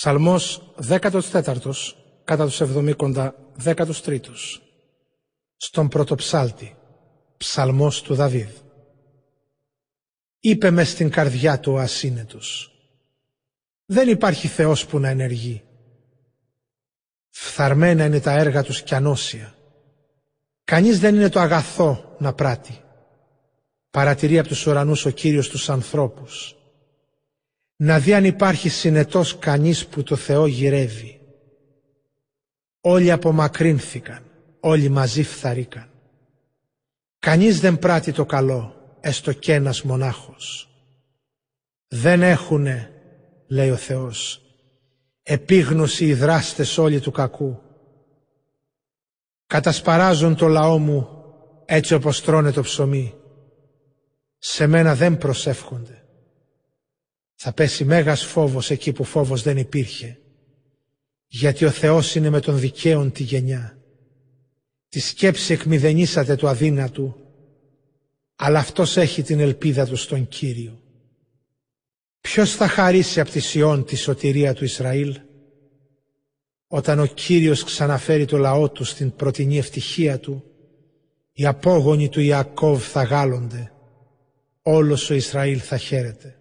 Ψαλμός 14 κατά τους 70 13 Στον πρωτοψάλτη Ψαλμός του Δαβίδ. Είπε μες στην καρδιά του ο ασύνετος Δεν υπάρχει Θεός που να ενεργεί. Φθαρμένα είναι τα έργα τους κι ανώσια. Κανείς δεν είναι το αγαθό να πράττει. Παρατηρεί από τους ουρανούς ο Κύριος τους ανθρώπους να δει αν υπάρχει συνετός κανείς που το Θεό γυρεύει. Όλοι απομακρύνθηκαν, όλοι μαζί φθαρήκαν. Κανείς δεν πράττει το καλό, έστω κι ένας μονάχος. Δεν έχουνε, λέει ο Θεός, επίγνωση οι δράστες όλοι του κακού. Κατασπαράζουν το λαό μου έτσι όπως τρώνε το ψωμί. Σε μένα δεν προσεύχονται. Θα πέσει μέγας φόβος εκεί που φόβος δεν υπήρχε. Γιατί ο Θεός είναι με τον δικαίον τη γενιά. Τη σκέψη εκμηδενήσατε του αδύνατου, αλλά αυτός έχει την ελπίδα του στον Κύριο. Ποιος θα χαρίσει από τη Σιών τη σωτηρία του Ισραήλ, όταν ο Κύριος ξαναφέρει το λαό του στην πρωτινή ευτυχία του, οι απόγονοι του Ιακώβ θα γάλλονται, όλος ο Ισραήλ θα χαίρεται.